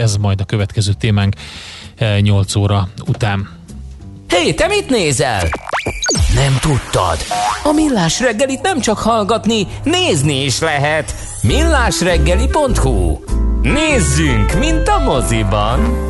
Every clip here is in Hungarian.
ez majd a következő témánk 8 óra után. Hé, hey, te mit nézel? Nem tudtad? A Millás reggelit nem csak hallgatni, nézni is lehet. millásreggeli.hu Nézzünk, mint a moziban!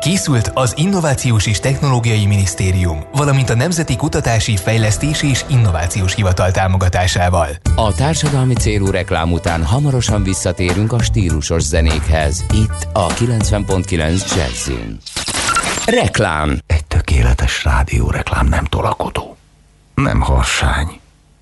Készült az Innovációs és Technológiai Minisztérium, valamint a Nemzeti Kutatási, Fejlesztési és Innovációs Hivatal támogatásával. A társadalmi célú reklám után hamarosan visszatérünk a stílusos zenékhez. Itt a 90.9 Jazzin. Reklám Egy tökéletes rádióreklám nem tolakodó. Nem harsány.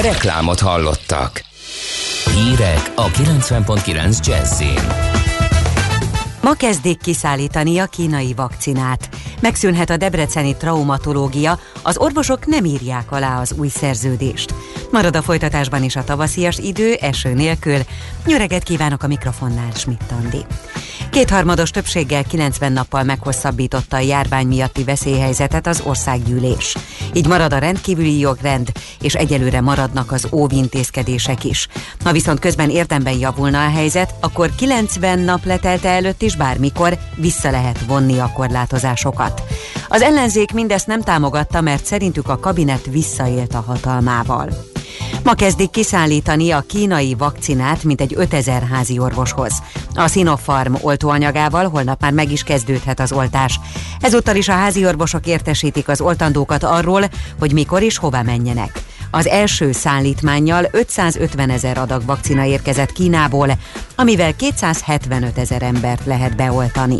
Reklámot hallottak. Hírek a 90.9 Jazzin. Ma kezdik kiszállítani a kínai vakcinát. Megszűnhet a debreceni traumatológia, az orvosok nem írják alá az új szerződést. Marad a folytatásban is a tavaszias idő, eső nélkül. Nyöreget kívánok a mikrofonnál, Schmidt Andi. Kétharmados többséggel 90 nappal meghosszabbította a járvány miatti veszélyhelyzetet az országgyűlés. Így marad a rendkívüli jogrend, és egyelőre maradnak az óvintézkedések is. Ha viszont közben érdemben javulna a helyzet, akkor 90 nap letelte előtt is bármikor vissza lehet vonni a korlátozásokat. Az ellenzék mindezt nem támogatta, mert szerintük a kabinet visszaélt a hatalmával. Ma kezdik kiszállítani a kínai vakcinát, mint egy 5000 házi orvoshoz. A Sinopharm oltóanyagával holnap már meg is kezdődhet az oltás. Ezúttal is a házi orvosok értesítik az oltandókat arról, hogy mikor és hova menjenek. Az első szállítmánnyal 550 ezer adag vakcina érkezett Kínából, amivel 275 ezer embert lehet beoltani.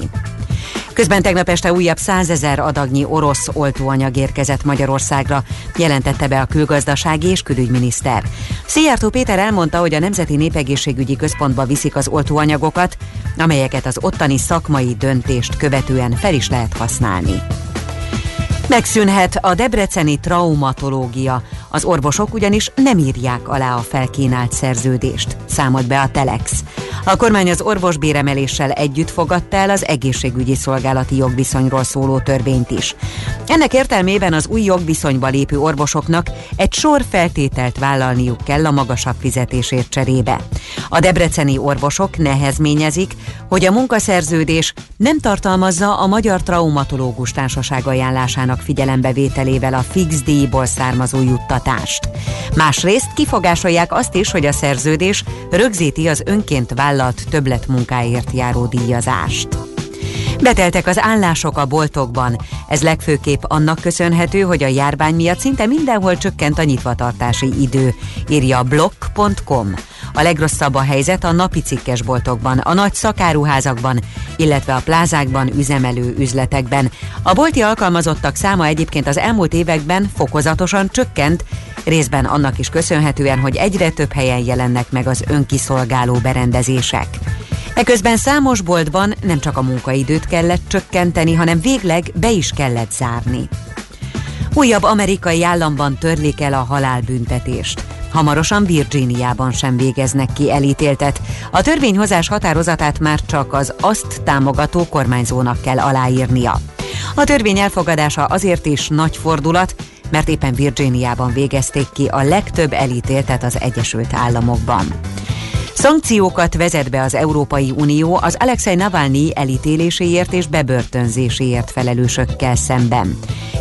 Közben tegnap este újabb százezer adagnyi orosz oltóanyag érkezett Magyarországra, jelentette be a külgazdasági és külügyminiszter. Szijjártó Péter elmondta, hogy a Nemzeti Népegészségügyi Központba viszik az oltóanyagokat, amelyeket az ottani szakmai döntést követően fel is lehet használni. Megszűnhet a debreceni traumatológia, az orvosok ugyanis nem írják alá a felkínált szerződést, számolt be a Telex. A kormány az orvosbéremeléssel együtt fogadta el az egészségügyi szolgálati jogviszonyról szóló törvényt is. Ennek értelmében az új jogviszonyba lépő orvosoknak egy sor feltételt vállalniuk kell a magasabb fizetésért cserébe. A debreceni orvosok nehezményezik, hogy a munkaszerződés nem tartalmazza a Magyar Traumatológus Társaság ajánlásának figyelembevételével a fix díjból származó juttatást. Másrészt kifogásolják azt is, hogy a szerződés rögzíti az önként vállalt többletmunkáért járó díjazást. Beteltek az állások a boltokban. Ez legfőképp annak köszönhető, hogy a járvány miatt szinte mindenhol csökkent a nyitvatartási idő, írja blog.com. A legrosszabb a helyzet a napi cikkesboltokban, a nagy szakáruházakban, illetve a plázákban üzemelő üzletekben. A bolti alkalmazottak száma egyébként az elmúlt években fokozatosan csökkent, részben annak is köszönhetően, hogy egyre több helyen jelennek meg az önkiszolgáló berendezések. Eközben számos boltban nem csak a munkaidőt kellett csökkenteni, hanem végleg be is kellett zárni. Újabb amerikai államban törlik el a halálbüntetést. Hamarosan Virginiában sem végeznek ki elítéltet. A törvényhozás határozatát már csak az azt támogató kormányzónak kell aláírnia. A törvény elfogadása azért is nagy fordulat, mert éppen Virginiában végezték ki a legtöbb elítéltet az Egyesült Államokban. Szankciókat vezet be az Európai Unió az Alexei Navalnyi elítéléséért és bebörtönzéséért felelősökkel szemben.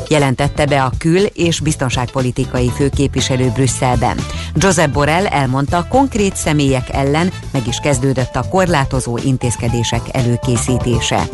Jelentette be a kül- és biztonságpolitikai főképviselő Brüsszelben. Josep Borrell elmondta, konkrét személyek ellen meg is kezdődött a korlátozó intézkedések előkészítése.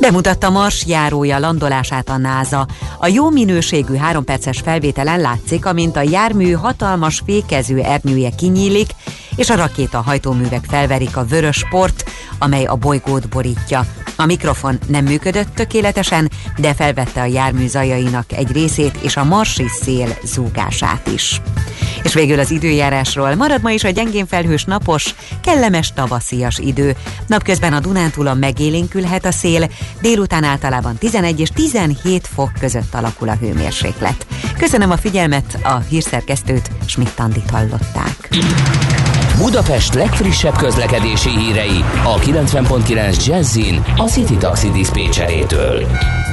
Bemutatta Mars járója landolását a NASA. A jó minőségű három perces felvételen látszik, amint a jármű hatalmas fékező ernyője kinyílik, és a rakéta hajtóművek felverik a vörös port, amely a bolygót borítja. A mikrofon nem működött tökéletesen, de felvette a jármű zajainak egy részét és a marsi szél zúgását is. És végül az időjárásról marad ma is a gyengén felhős napos, kellemes tavaszias idő. Napközben a Dunántúlon megélénkülhet a szél, délután általában 11 és 17 fok között alakul a hőmérséklet. Köszönöm a figyelmet, a hírszerkesztőt Schmidt-Tandit hallották. Budapest legfrissebb közlekedési hírei a 90.9 Jazzin a City Taxi Dispécsejétől.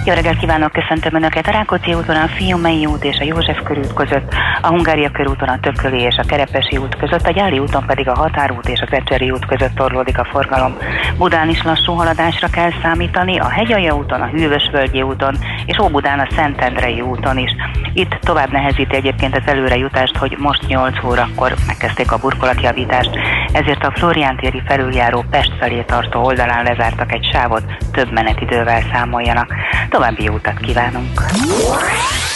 Jó reggelt kívánok, köszöntöm Önöket! A Rákóczi úton a Fiumei út és a József körút között, a Hungária körúton a Tököli és a Kerepesi út között, a Gyáli úton pedig a Határút és a Krecseri út között torlódik a forgalom. Budán is lassú haladásra kell számítani, a Hegyalja úton, a Hűvösvölgyi úton és Óbudán a Szentendrei úton is. Itt tovább nehezíti egyébként az előrejutást, hogy most 8 órakor megkezdték a burkolatjavítást, ezért a Florián téri felüljáró Pest felé tartó oldalán lezártak egy sávot, több menetidővel számoljanak. További utat kívánunk!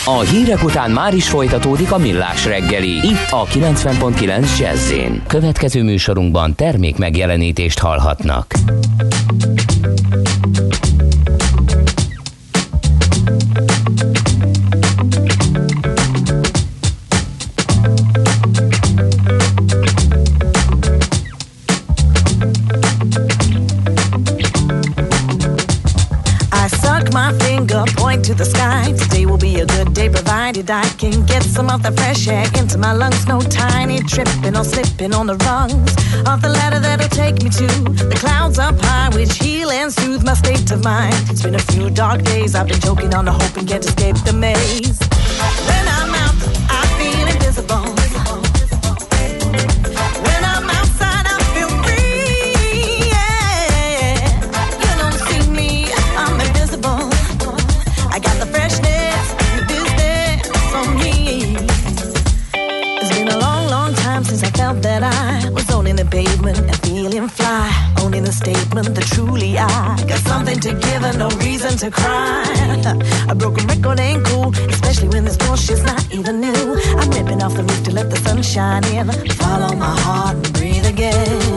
A hírek után már is folytatódik a millás reggeli, itt a 90.9 jazz Következő műsorunkban termék megjelenítést hallhatnak. To the sky. Today will be a good day provided I can get some of the fresh air into my lungs. No tiny tripping or slipping on the rungs of the ladder that'll take me to the clouds up high, which heal and soothe my state of mind. It's been a few dark days. I've been choking on the hope and can't escape the maze. Pavement and feeling fly. Owning the statement that truly I got something to give and no reason to cry. I broke a broken record ain't cool, especially when this bullshit's not even new. I'm ripping off the roof to let the sun shine in. Follow my heart and breathe again.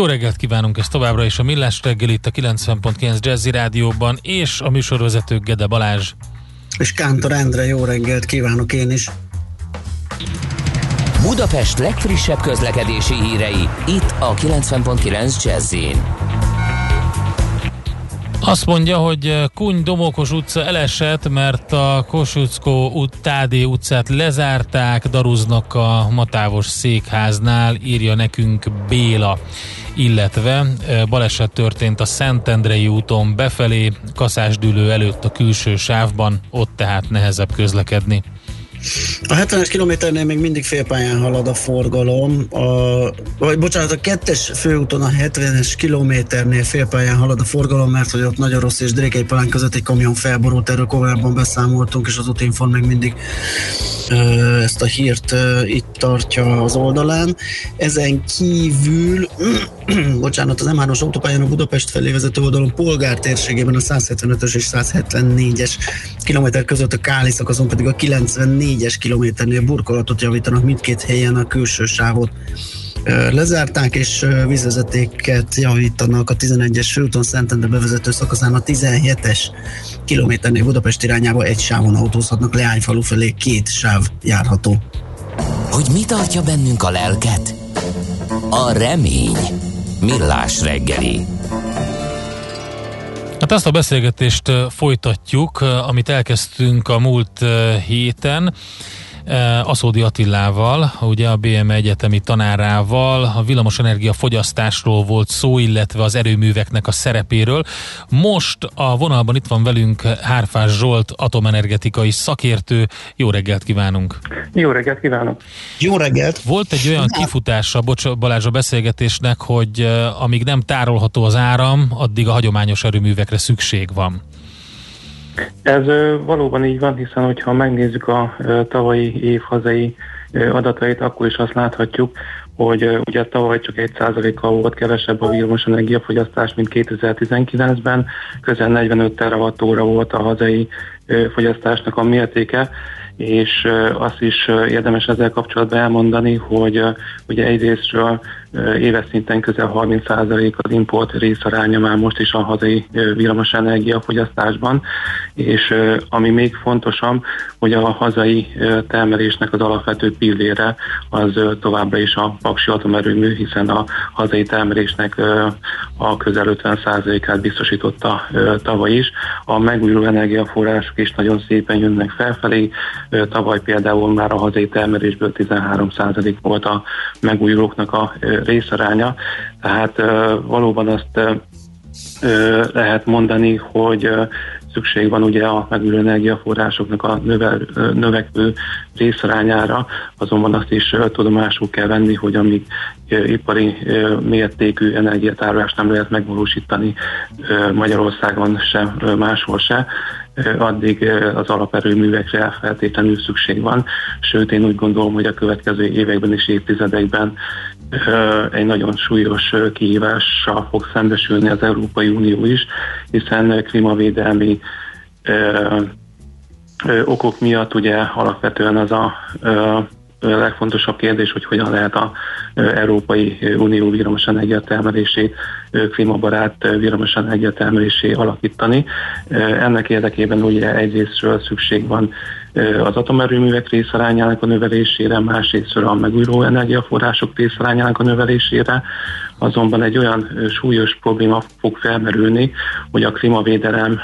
Jó reggelt kívánunk, ez továbbra is a Millás reggel itt a 90.9 Jazzy Rádióban, és a műsorvezető Gede Balázs. És Kántor Endre, jó reggelt kívánok én is. Budapest legfrissebb közlekedési hírei, itt a 90.9 jazz azt mondja, hogy Kuny Domokos utca elesett, mert a Kossuthko út, Tádé utcát lezárták, daruznak a Matávos székháznál, írja nekünk Béla illetve baleset történt a Szentendrei úton befelé, kaszásdülő előtt a külső sávban, ott tehát nehezebb közlekedni. A 70-es kilométernél még mindig félpályán halad a forgalom, a, vagy bocsánat, a kettes főúton a 70-es kilométernél félpályán halad a forgalom, mert hogy ott nagyon rossz és Drékei Palán között egy kamion felborult, erről korábban beszámoltunk, és az útinform még mindig ezt a hírt itt tartja az oldalán. Ezen kívül, bocsánat, az M3-as autópályán a Budapest felé vezető oldalon polgár térségében a 175-ös és 174-es kilométer között a Káli szakaszon pedig a 94-es kilométernél burkolatot javítanak mindkét helyen a külső sávot lezárták, és vízvezetéket javítanak a 11-es főúton Szentendre bevezető szakaszán a 17-es kilométernél Budapest irányába egy sávon autózhatnak, Leányfalu felé két sáv járható. Hogy mi tartja bennünk a lelket? A remény. Millás reggeli. Hát ezt a beszélgetést folytatjuk, amit elkezdtünk a múlt héten. Aszódi Attilával, ugye a BM egyetemi tanárával, a villamosenergia fogyasztásról volt szó, illetve az erőműveknek a szerepéről. Most a vonalban itt van velünk Hárfás Zsolt, atomenergetikai szakértő. Jó reggelt kívánunk! Jó reggelt kívánok! Jó reggelt! Volt egy olyan kifutása, bocs, Balázs a beszélgetésnek, hogy amíg nem tárolható az áram, addig a hagyományos erőművekre szükség van. Ez valóban így van, hiszen hogyha megnézzük a tavalyi év hazai adatait, akkor is azt láthatjuk, hogy ugye tavaly csak 1%-kal volt kevesebb a villamos energiafogyasztás, mint 2019-ben, közel 45 terawattóra volt a hazai fogyasztásnak a mértéke, és azt is érdemes ezzel kapcsolatban elmondani, hogy ugye egyrésztről éves szinten közel 30% az import részaránya már most is a hazai villamos energiafogyasztásban, és ami még fontosabb, hogy a hazai termelésnek az alapvető pillére az továbbra is a paksi atomerőmű, hiszen a hazai termelésnek a közel 50%-át biztosította tavaly is. A megújuló energiaforrások is nagyon szépen jönnek felfelé. Tavaly például már a hazai termelésből 13% volt a megújulóknak a részaránya, tehát valóban azt lehet mondani, hogy szükség van ugye a megújuló energiaforrásoknak a növel, növekvő részarányára, azonban azt is tudomásul kell venni, hogy amíg ipari mértékű energiatárolást nem lehet megvalósítani Magyarországon se, máshol se, addig az alaperőművekre feltétlenül szükség van. Sőt, én úgy gondolom, hogy a következő években és évtizedekben egy nagyon súlyos kihívással fog szembesülni az Európai Unió is, hiszen klímavédelmi okok miatt ugye alapvetően az a legfontosabb kérdés, hogy hogyan lehet a Európai Unió villamos energiatermelését klímabarát villamos energiatermelésé alakítani. Ennek érdekében ugye egyrésztről szükség van az atomerőművek részarányának a növelésére, másrészt a megújuló energiaforrások részarányának a növelésére, azonban egy olyan súlyos probléma fog felmerülni, hogy a klímavédelem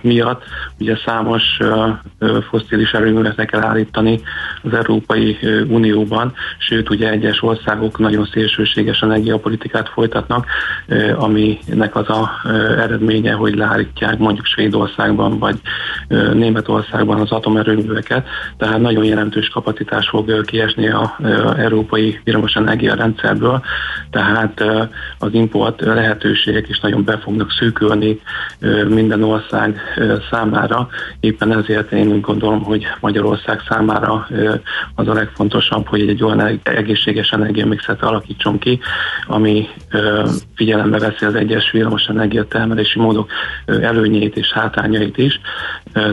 miatt ugye számos fosszilis erőművet kell állítani az Európai Unióban, sőt ugye egyes országok nagyon szélsőséges energiapolitikát folytatnak, aminek az a eredménye, hogy leállítják mondjuk Svédországban vagy Németországban az atomerő erőműveket, tehát nagyon jelentős kapacitás fog kiesni a, európai villamosenergia rendszerből, tehát az import lehetőségek is nagyon be fognak szűkülni minden ország számára. Éppen ezért én úgy gondolom, hogy Magyarország számára az a legfontosabb, hogy egy olyan egészséges energiamixet alakítson ki, ami figyelembe veszi az egyes villamosenergia termelési módok előnyeit és hátrányait is,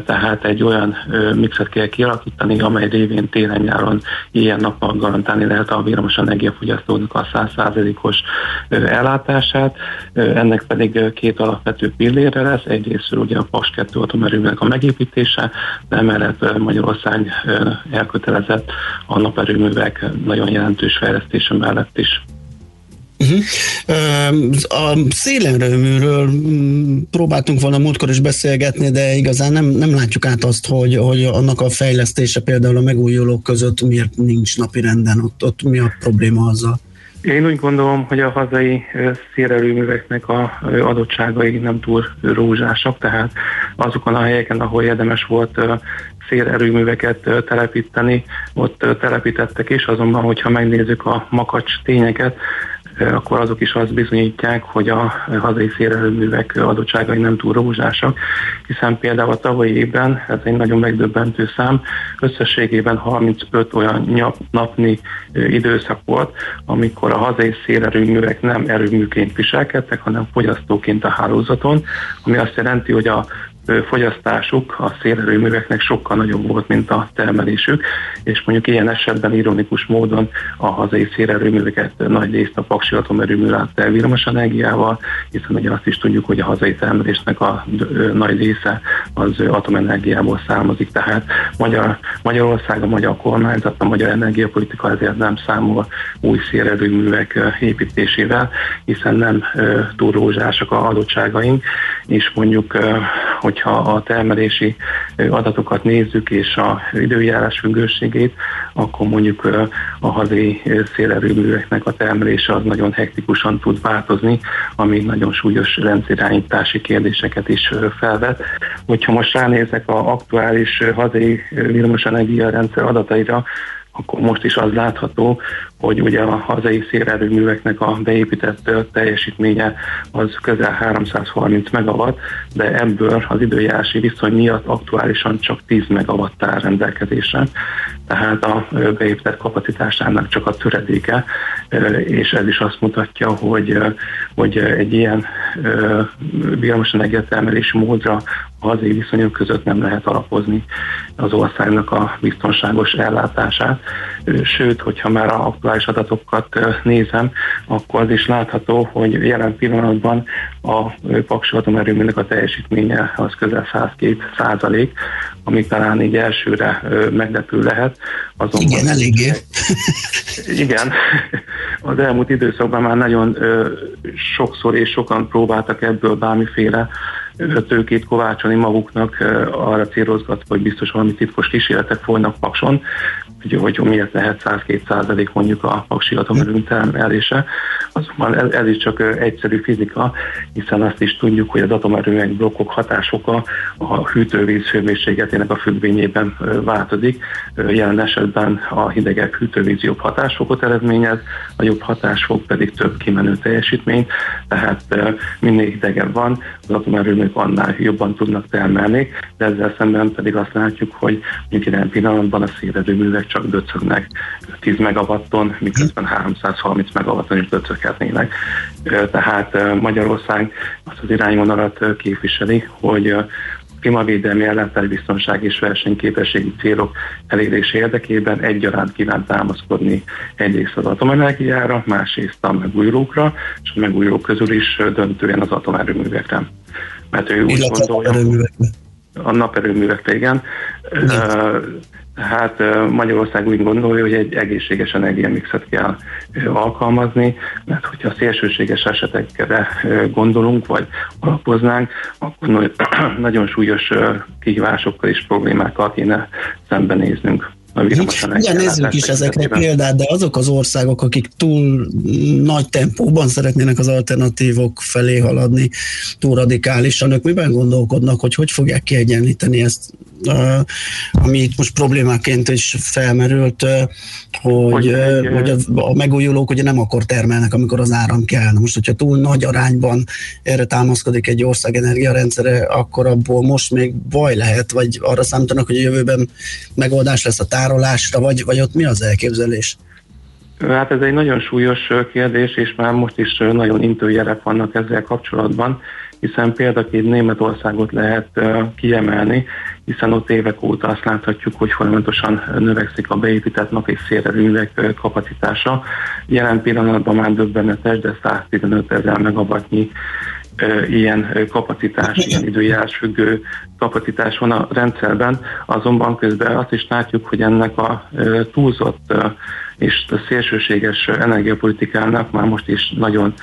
tehát egy olyan mixet kell kialakítani, amely révén télen-nyáron ilyen nappal garantálni lehet a villamos energiafogyasztónak a 100%-os ellátását. Ennek pedig két alapvető pillére lesz. Egyrészt ugye a PAS 2 atomerőműnek a megépítése, de emellett Magyarország elkötelezett a naperőművek nagyon jelentős fejlesztése mellett is. Uh-huh. A szélerőműről mm, próbáltunk volna múltkor is beszélgetni, de igazán nem, nem látjuk át azt, hogy, hogy annak a fejlesztése például a megújulók között miért nincs napi renden, ott, ott mi a probléma azzal? Én úgy gondolom, hogy a hazai szélerőműveknek a adottságai nem túl rózsásak, tehát azokon a helyeken, ahol érdemes volt szélerőműveket telepíteni, ott telepítettek is, azonban, hogyha megnézzük a makacs tényeket, akkor azok is azt bizonyítják, hogy a hazai szélerőművek adottságai nem túl rózsásak, hiszen például a tavalyi évben, ez egy nagyon megdöbbentő szám, összességében 35 olyan napni időszak volt, amikor a hazai szélerőművek nem erőműként viselkedtek, hanem fogyasztóként a hálózaton, ami azt jelenti, hogy a fogyasztásuk a szélerőműveknek sokkal nagyobb volt, mint a termelésük, és mondjuk ilyen esetben ironikus módon a hazai szélerőműveket nagy részt a paksi atomerőmű látta el villamos energiával, hiszen ugye azt is tudjuk, hogy a hazai termelésnek a nagy része az atomenergiából származik, tehát Magyar, Magyarország, a magyar kormányzat, a magyar energiapolitika ezért nem számol új szélerőművek építésével, hiszen nem túl rózsásak a adottságaink, és mondjuk, hogy hogyha a termelési adatokat nézzük, és a időjárás függőségét, akkor mondjuk a hazai szélerőműveknek a termelése az nagyon hektikusan tud változni, ami nagyon súlyos rendszerirányítási kérdéseket is felvet. Hogyha most ránézek a aktuális hazai villamosenergia rendszer adataira, akkor most is az látható, hogy ugye a hazai szélerőműveknek a beépített teljesítménye az közel 330 megawatt, de ebből az időjárási viszony miatt aktuálisan csak 10 megawatt áll rendelkezésre, tehát a beépített kapacitásának csak a töredéke, és ez is azt mutatja, hogy, hogy egy ilyen villamos energiatermelési módra a hazai viszonyok között nem lehet alapozni az országnak a biztonságos ellátását. Sőt, hogyha már a aktuális adatokat nézem, akkor az is látható, hogy jelen pillanatban a Paksi atomerőműnek a teljesítménye az közel 102 százalék, ami talán így elsőre meglepő lehet. Azonban igen, eléggé. igen, az elmúlt időszakban már nagyon sokszor és sokan próbáltak ebből bármiféle tőkét kovácsolni maguknak, arra célozgatva, hogy biztos valami titkos kísérletek folynak Pakson, hogy, hogy miért lehet 102 százalék mondjuk a paksi atomerőm termelése. Azonban ez, is csak egyszerű fizika, hiszen azt is tudjuk, hogy az atomerőmek blokkok hatásoka a hűtővíz hőmérsékletének a függvényében változik. Jelen esetben a hidegebb hűtővíz jobb hatásfokot eredményez, a jobb hatásfok pedig több kimenő teljesítményt, tehát minél hidegebb van, az atomerőműk annál jobban tudnak termelni, de ezzel szemben pedig azt látjuk, hogy mondjuk jelen pillanatban a szélerőművek csak döcögnek. 10 megawatton, miközben 330 megawatton is döcöghetnének. Tehát Magyarország azt az irányvonalat képviseli, hogy klímavédelmi ellátásbiztonság és versenyképességi célok elérése érdekében egyaránt kíván támaszkodni egyrészt az atomenergiára, másrészt a megújulókra, és a megújulók közül is döntően az atomerőművekre. Mert ő úgy gondolja, a naperőművekre, igen. igen. Hát Magyarország úgy gondolja, hogy egy egészséges energiamixet kell alkalmazni, mert hogyha szélsőséges esetekre gondolunk, vagy alapoznánk, akkor nagyon súlyos kihívásokkal és problémákkal kéne szembenéznünk Igen, nézzük is ezekre példát, de azok az országok, akik túl nagy tempóban szeretnének az alternatívok felé haladni, túl radikálisan, ők miben gondolkodnak, hogy hogy fogják kiegyenlíteni ezt ami itt most problémáként is felmerült, hogy, hogy, hogy a, a megújulók ugye nem akkor termelnek, amikor az áram kell. Most, hogyha túl nagy arányban erre támaszkodik egy ország energiarendszere, akkor abból most még baj lehet, vagy arra számítanak, hogy a jövőben megoldás lesz a tárolásra, vagy, vagy ott mi az elképzelés? Hát ez egy nagyon súlyos kérdés, és már most is nagyon intőjelek vannak ezzel kapcsolatban, hiszen példaként Németországot lehet kiemelni, hiszen ott évek óta azt láthatjuk, hogy folyamatosan növekszik a beépített nap és szélerőművek kapacitása. Jelen pillanatban már döbbenetes, de 115 ezer megabatnyi ilyen kapacitás, ilyen időjárás függő kapacitás van a rendszerben, azonban közben azt is látjuk, hogy ennek a túlzott és a szélsőséges energiapolitikának már most is nagyon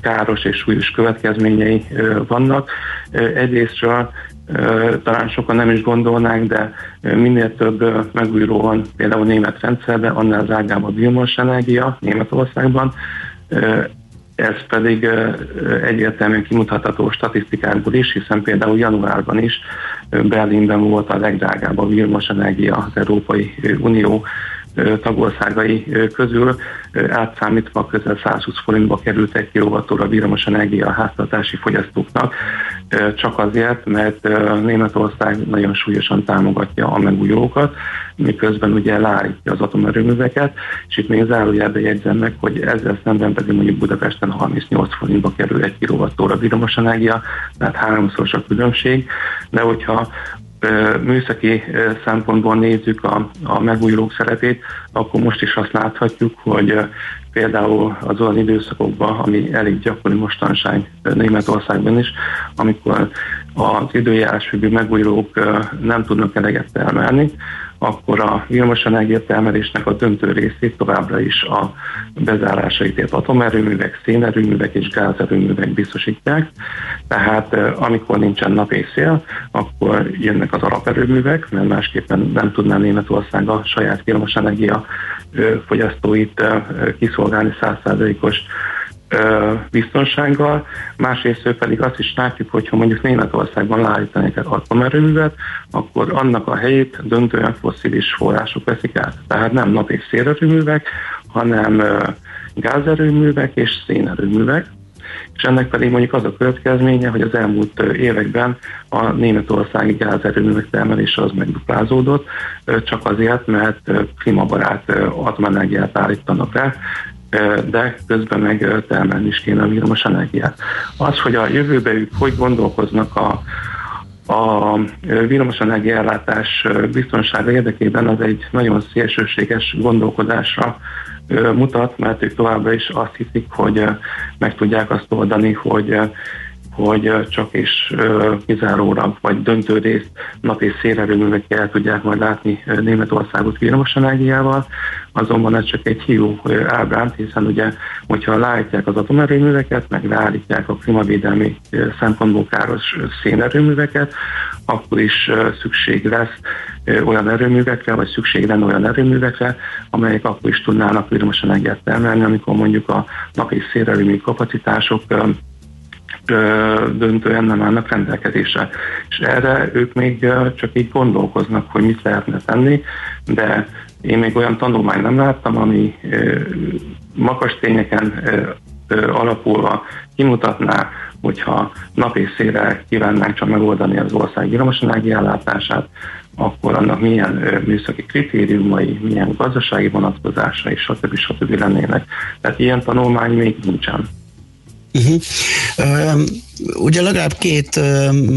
káros és súlyos következményei vannak. Egyrésztről talán sokan nem is gondolnák, de minél több megújuló van például német rendszerben, annál drágább a villamos energia Németországban. Ez pedig egyértelműen kimutatható statisztikákból is, hiszen például januárban is Berlinben volt a legdrágább a villamos energia az Európai Unió tagországai közül átszámítva közel 120 forintba került egy kilovattóra villamos energia a háztartási fogyasztóknak, csak azért, mert Németország nagyon súlyosan támogatja a megújulókat, miközben ugye leállítja az atomerőműveket, és itt még zárójelbe jegyzem meg, hogy ezzel szemben pedig mondjuk Budapesten 38 forintba kerül egy kilovattóra villamos energia, tehát háromszoros a különbség, de hogyha műszaki szempontból nézzük a, a megújulók szerepét, akkor most is azt láthatjuk, hogy például az olyan időszakokban, ami elég gyakori mostanság Németországban is, amikor az időjárás függő megújulók nem tudnak eleget termelni, akkor a villamosenergia termelésnek a döntő részét továbbra is a bezárásait ért atomerőművek, szénerőművek és gázerőművek biztosítják. Tehát amikor nincsen nap és szél, akkor jönnek az alaperőművek, mert másképpen nem tudná Németország a saját villamosenergia fogyasztóit kiszolgálni százszázalékos biztonsággal, másrészt pedig azt is látjuk, hogy ha mondjuk Németországban leállítanék egy atomerőművet, akkor annak a helyét döntően foszilis források veszik át. Tehát nem nap szélerőművek, hanem gázerőművek és szénerőművek, és ennek pedig mondjuk az a következménye, hogy az elmúlt években a németországi gázerőművek termelése az megduplázódott, csak azért, mert klímabarát atomenergiát állítanak be, de közben meg termelni is kéne a villamos energiát. Az, hogy a jövőben ők hogy gondolkoznak a, a villamosenergia ellátás biztonsága érdekében az egy nagyon szélsőséges gondolkodásra mutat, mert ők továbbra is azt hiszik, hogy meg tudják azt oldani, hogy hogy csak és kizárólag, vagy döntő részt nap és szélerőművekkel el tudják majd látni Németországot villamosenergiával, azonban ez csak egy hiú ábránt, hiszen ugye, hogyha leállítják az atomerőműveket, meg leállítják a klímavédelmi szempontból káros szénerőműveket, akkor is szükség lesz olyan erőművekre, vagy szükség lenne olyan erőművekre, amelyek akkor is tudnának villamosenergiát termelni, amikor mondjuk a nap és szélerőmű kapacitások döntően nem állnak rendelkezésre. És erre ők még csak így gondolkoznak, hogy mit lehetne tenni, de én még olyan tanulmány nem láttam, ami magas tényeken alapulva kimutatná, hogyha nap és szélre kívánnánk csak megoldani az ország villamosenergi ellátását, akkor annak milyen műszaki kritériumai, milyen gazdasági vonatkozásai, stb. stb. lennének. Tehát ilyen tanulmány még nincsen. Uh-huh. Ugye legalább két,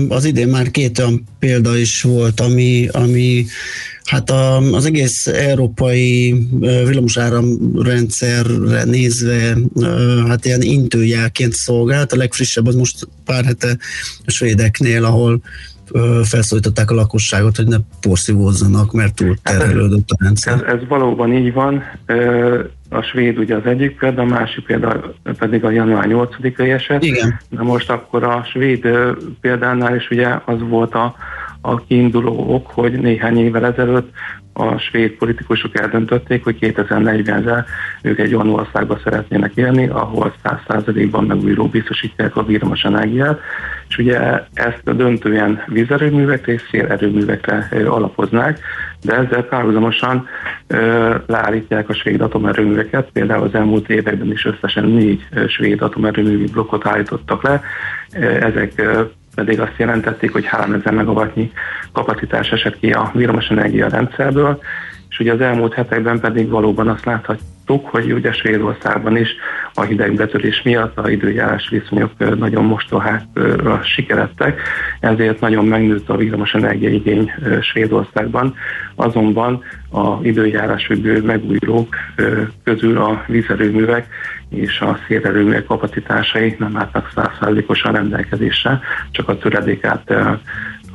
az idén már két olyan példa is volt, ami, ami hát a, az egész európai villamosáramrendszerre nézve hát ilyen intőjelként szolgált. A legfrissebb az most pár hete a svédeknél, ahol felszólították a lakosságot, hogy ne porszívózzanak, mert túl hát terhelődött a rendszer. Ez, ez valóban így van. A svéd ugye az egyik példa, a másik példa pedig a január 8-ai eset. Igen. Na most akkor a svéd példánál is ugye az volt a, a kiinduló ok, hogy néhány évvel ezelőtt a svéd politikusok eldöntötték, hogy 2040-re ők egy olyan országba szeretnének élni, ahol 100%-ban megújuló biztosítják a villamos energiát, és ugye ezt döntően vízerőművekre és szélerőművekre alapoznák, de ezzel párhuzamosan leállítják a svéd atomerőműveket, például az elmúlt években is összesen négy svéd atomerőművi blokkot állítottak le, ezek pedig azt jelentették, hogy 3000 megawattnyi kapacitás esett ki a villamosenergia rendszerből, és ugye az elmúlt hetekben pedig valóban azt láthattuk, hogy ugye Svédországban is a hidegbetörés miatt a időjárás viszonyok nagyon mostohára sikerettek, ezért nagyon megnőtt a villamosenergia igény Svédországban, azonban a időjárás függő megújulók közül a vízerőművek és a szélerőművek kapacitásai nem álltak százszázalékosan rendelkezésre, csak a töredékát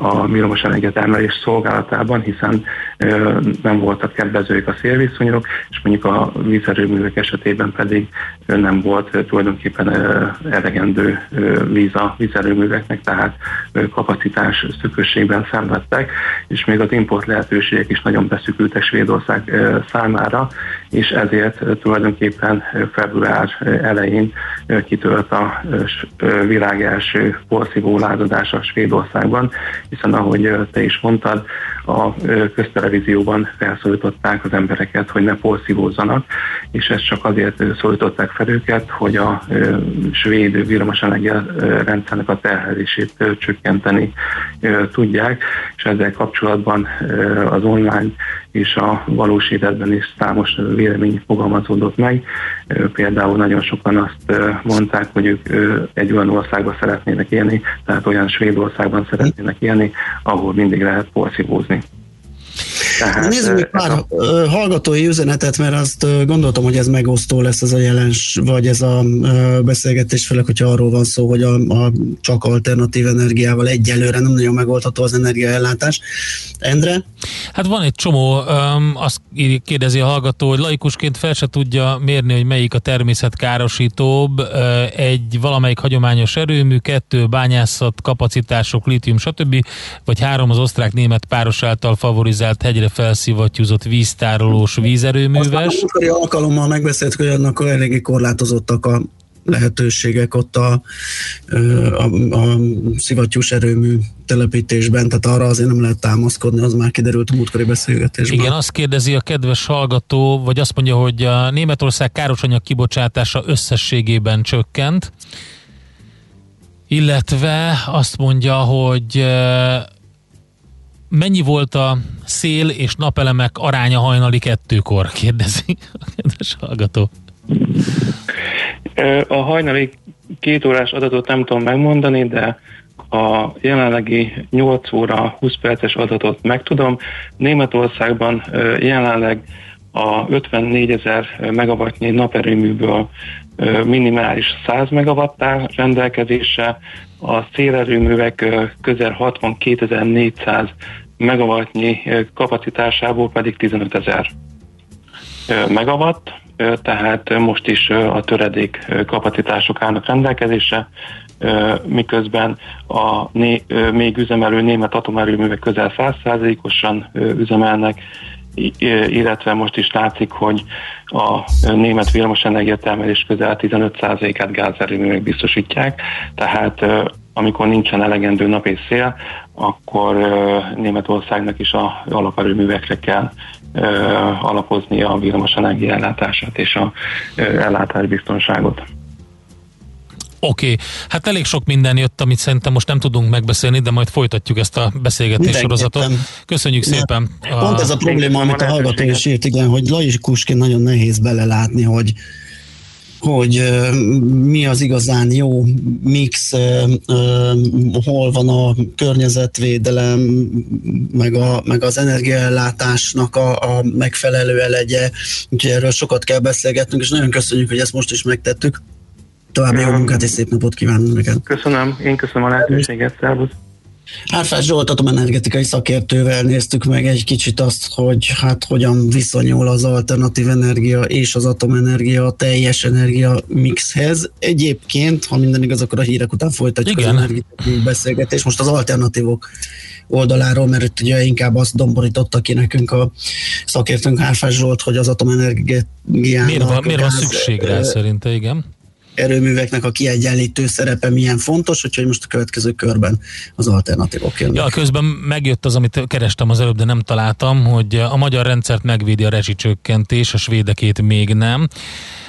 a villamos energiatermelés szolgálatában, hiszen ö, nem voltak kedvezőek a szélviszonyok, és mondjuk a vízerőművek esetében pedig ö, nem volt ö, tulajdonképpen ö, elegendő ö, víz a vízerőműveknek, tehát ö, kapacitás szükösségben szenvedtek, és még az import lehetőségek is nagyon beszükültek Svédország ö, számára, és ezért ö, tulajdonképpen február elején ö, kitölt a ö, világ első porszívó lázadása Svédországban, hiszen ahogy te is mondtad, a köztelevízióban felszólították az embereket, hogy ne porszívózzanak, és ezt csak azért szólították fel őket, hogy a svéd villamosenergia rendszernek a terhelését csökkenteni tudják, és ezzel kapcsolatban az online és a valós életben is számos vélemény fogalmazódott meg. Például nagyon sokan azt mondták, hogy ők egy olyan országban szeretnének élni, tehát olyan Svédországban szeretnének élni, ahol mindig lehet porszívózni. Tehát, Nézzük egy pár a... hallgatói üzenetet, mert azt gondoltam, hogy ez megosztó lesz ez a jelens, vagy ez a beszélgetés, főleg, hogyha arról van szó, hogy a, a csak alternatív energiával egyelőre nem nagyon megoldható az energiaellátás. Endre? Hát van egy csomó, um, azt kérdezi a hallgató, hogy laikusként fel se tudja mérni, hogy melyik a természet károsítóbb, egy valamelyik hagyományos erőmű, kettő bányászat, kapacitások, litium, stb. Vagy három az osztrák-német páros által favorizált hegyre felszivattyúzott víztárolós vízerőműves. Aztán alkalommal megbeszéltük, hogy annak eléggé korlátozottak a lehetőségek ott a, a, a szivattyús erőmű telepítésben, tehát arra azért nem lehet támaszkodni, az már kiderült a múltkori beszélgetésben. Igen, azt kérdezi a kedves hallgató, vagy azt mondja, hogy a Németország károsanyag kibocsátása összességében csökkent, illetve azt mondja, hogy mennyi volt a szél és napelemek aránya hajnali kettőkor? Kérdezi a kedves hallgató. A hajnali két órás adatot nem tudom megmondani, de a jelenlegi 8 óra 20 perces adatot megtudom. Németországban jelenleg a 54 ezer megawattnyi naperőműből minimális 100 megawattá rendelkezésre, a szélerőművek közel 62.400 megawattnyi kapacitásából pedig 15 ezer megawatt, tehát most is a töredék kapacitások állnak rendelkezésre, miközben a még üzemelő német atomerőművek közel 100%-osan üzemelnek, illetve most is látszik, hogy a német villamos energiatermelés közel 15%-át gázerőművek biztosítják, tehát amikor nincsen elegendő nap és szél, akkor Németországnak is a alaperőművekre kell alapozni a villamos ellátását és a ellátásbiztonságot. Oké, okay. hát elég sok minden jött, amit szerintem most nem tudunk megbeszélni, de majd folytatjuk ezt a beszélgetés sorozatot. Köszönjük ja. szépen. Pont ez a probléma, amit a hallgató is írt, igen, hogy laikusként nagyon nehéz belelátni, hogy hogy mi az igazán jó mix, hol van a környezetvédelem, meg, a, meg az energiaellátásnak a, a megfelelő elegye, úgyhogy erről sokat kell beszélgetnünk, és nagyon köszönjük, hogy ezt most is megtettük. További jó munkát és szép napot kívánunk neked. Köszönöm, én köszönöm a lehetőséget, szervusz. Árfás Zsolt atomenergetikai szakértővel néztük meg egy kicsit azt, hogy hát hogyan viszonyul az alternatív energia és az atomenergia a teljes energia mixhez. Egyébként, ha minden igaz, akkor a hírek után folytatjuk Igen. az energetikai beszélgetést. Most az alternatívok oldaláról, mert itt ugye inkább azt domborította ki nekünk a szakértőnk Árfás Zsolt, hogy az atomenergiának Miért van, miért van szükség rá szerinte, igen? Erőműveknek a kiegyenlítő szerepe milyen fontos, úgyhogy most a következő körben az alternatívok jönnek. Ja, közben megjött az, amit kerestem az előbb, de nem találtam, hogy a magyar rendszert megvédi a rezsicsökkentés, a svédekét még nem,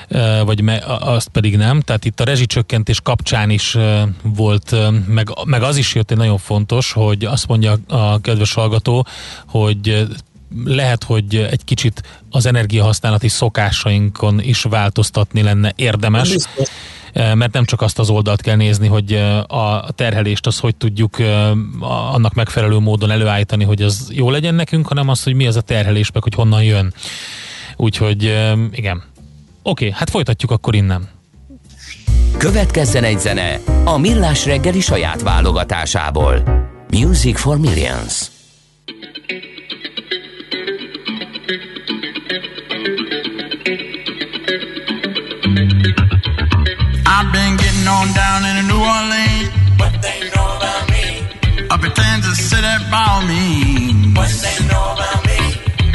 eh, vagy me, azt pedig nem. Tehát itt a rezsicsökkentés kapcsán is eh, volt, eh, meg, meg az is jött egy nagyon fontos, hogy azt mondja a kedves hallgató, hogy lehet, hogy egy kicsit az energiahasználati szokásainkon is változtatni lenne érdemes. Biztos. Eh, mert nem csak azt az oldalt kell nézni, hogy eh, a terhelést az hogy tudjuk a- annak megfelelő módon előállítani, hogy az jó legyen nekünk, hanem az, hogy mi az a terhelés, meg hogy honnan jön. Úgyhogy igen. Oké, hát folytatjuk akkor innen. Következzen egy zene a Millás reggeli saját válogatásából. Music for Millions.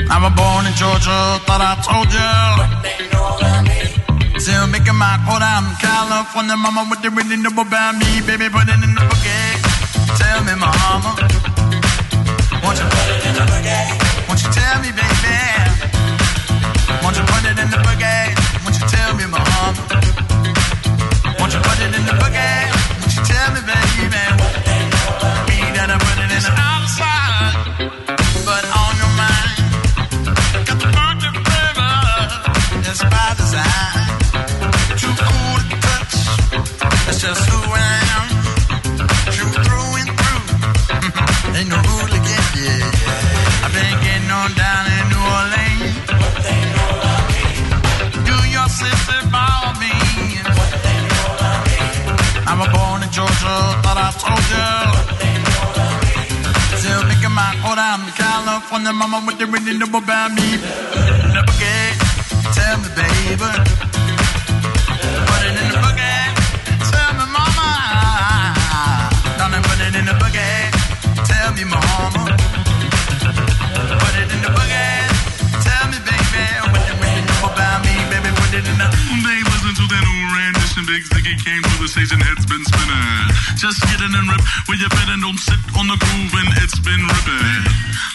I was born in Georgia, thought I told you. They know about me? Still making my quote out in California, mama, what they really know about me? Baby, put it in the boogie. Tell me, mama. Won't you put it in the boogie? Won't you tell me, baby? Who I am. True through and through, mm-hmm. ain't no. I've been getting on down in New Orleans. Do your sister ball me? I was born in Georgia, thought I told you. Still making my old out in California, mama, what they really know about me? The boogie, tell me, baby. Came head's been spinning. Just get in and rip where your bed and don't sit on the groove and it's been ripping.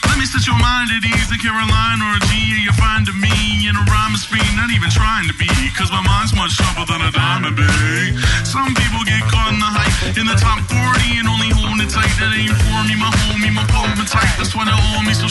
Let me set your mind at ease. A Caroline or a G, you're fine to me. In a rhyme speed, not even trying to be. Cause my mind's much sharper than a diamond, big. Some people get caught in the hype in the top 40 and only holding it tight. That ain't for me, my homie, my pumping tight. That's why they hold me so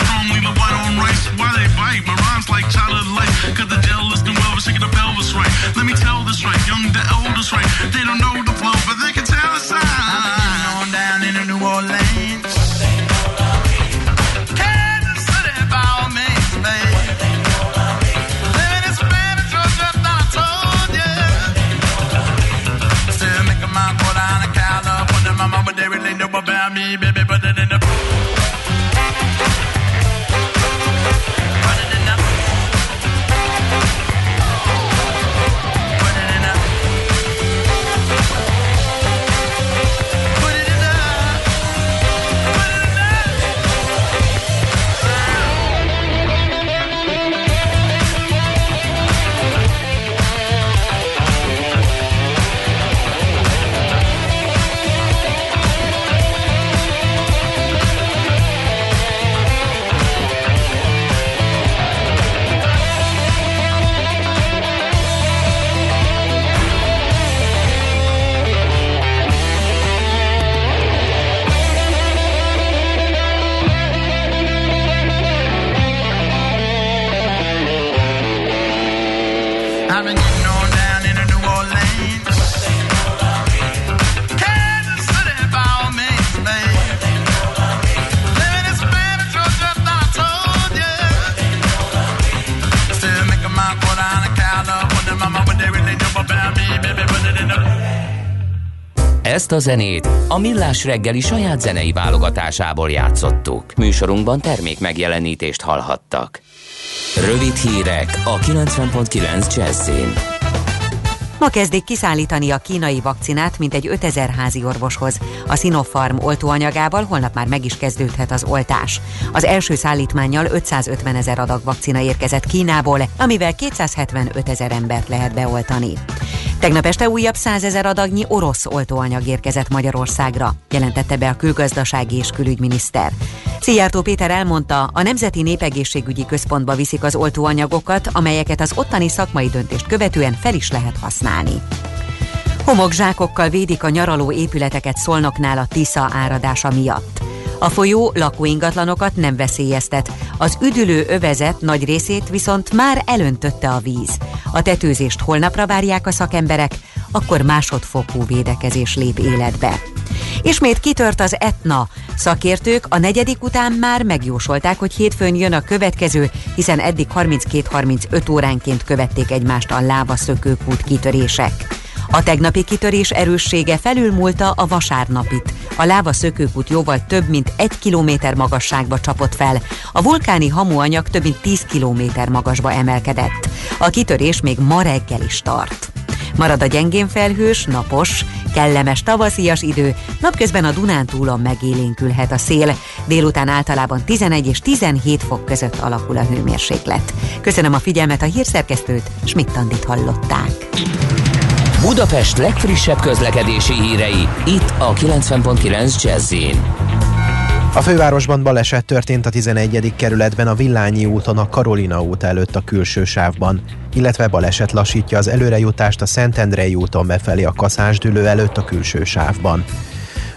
Ezt a zenét a Millás reggeli saját zenei válogatásából játszottuk. Műsorunkban termék megjelenítést hallhattak. Rövid hírek a 90.9 Jazzin. Ma kezdik kiszállítani a kínai vakcinát mintegy 5000 házi orvoshoz. A Sinopharm oltóanyagával holnap már meg is kezdődhet az oltás. Az első szállítmánnyal 550 ezer adag vakcina érkezett Kínából, amivel 275 ezer embert lehet beoltani. Tegnap este újabb 100 ezer adagnyi orosz oltóanyag érkezett Magyarországra, jelentette be a külgazdasági és külügyminiszter. Szijjártó Péter elmondta, a Nemzeti Népegészségügyi Központba viszik az oltóanyagokat, amelyeket az ottani szakmai döntést követően fel is lehet használni. Homokzsákokkal védik a nyaraló épületeket Szolnoknál a Tisza áradása miatt. A folyó lakóingatlanokat nem veszélyeztet, az üdülő övezet nagy részét viszont már elöntötte a víz. A tetőzést holnapra várják a szakemberek, akkor másodfokú védekezés lép életbe. Ismét kitört az Etna. Szakértők a negyedik után már megjósolták, hogy hétfőn jön a következő, hiszen eddig 32-35 óránként követték egymást a lávaszökőkút kitörések. A tegnapi kitörés erőssége felülmúlta a vasárnapit. A láva szökőkút jóval több mint egy kilométer magasságba csapott fel. A vulkáni hamuanyag több mint 10 kilométer magasba emelkedett. A kitörés még ma reggel is tart. Marad a gyengén felhős, napos, kellemes tavaszias idő, napközben a Dunántúlon megélénkülhet a szél, délután általában 11 és 17 fok között alakul a hőmérséklet. Köszönöm a figyelmet a hírszerkesztőt, Schmidt-Tandit hallották. Budapest legfrissebb közlekedési hírei, itt a 90.9 jazz a fővárosban baleset történt a 11. kerületben a Villányi úton a Karolina út előtt a külső sávban, illetve baleset lassítja az előrejutást a Szentendrei úton befelé a Kaszásdülő előtt a külső sávban.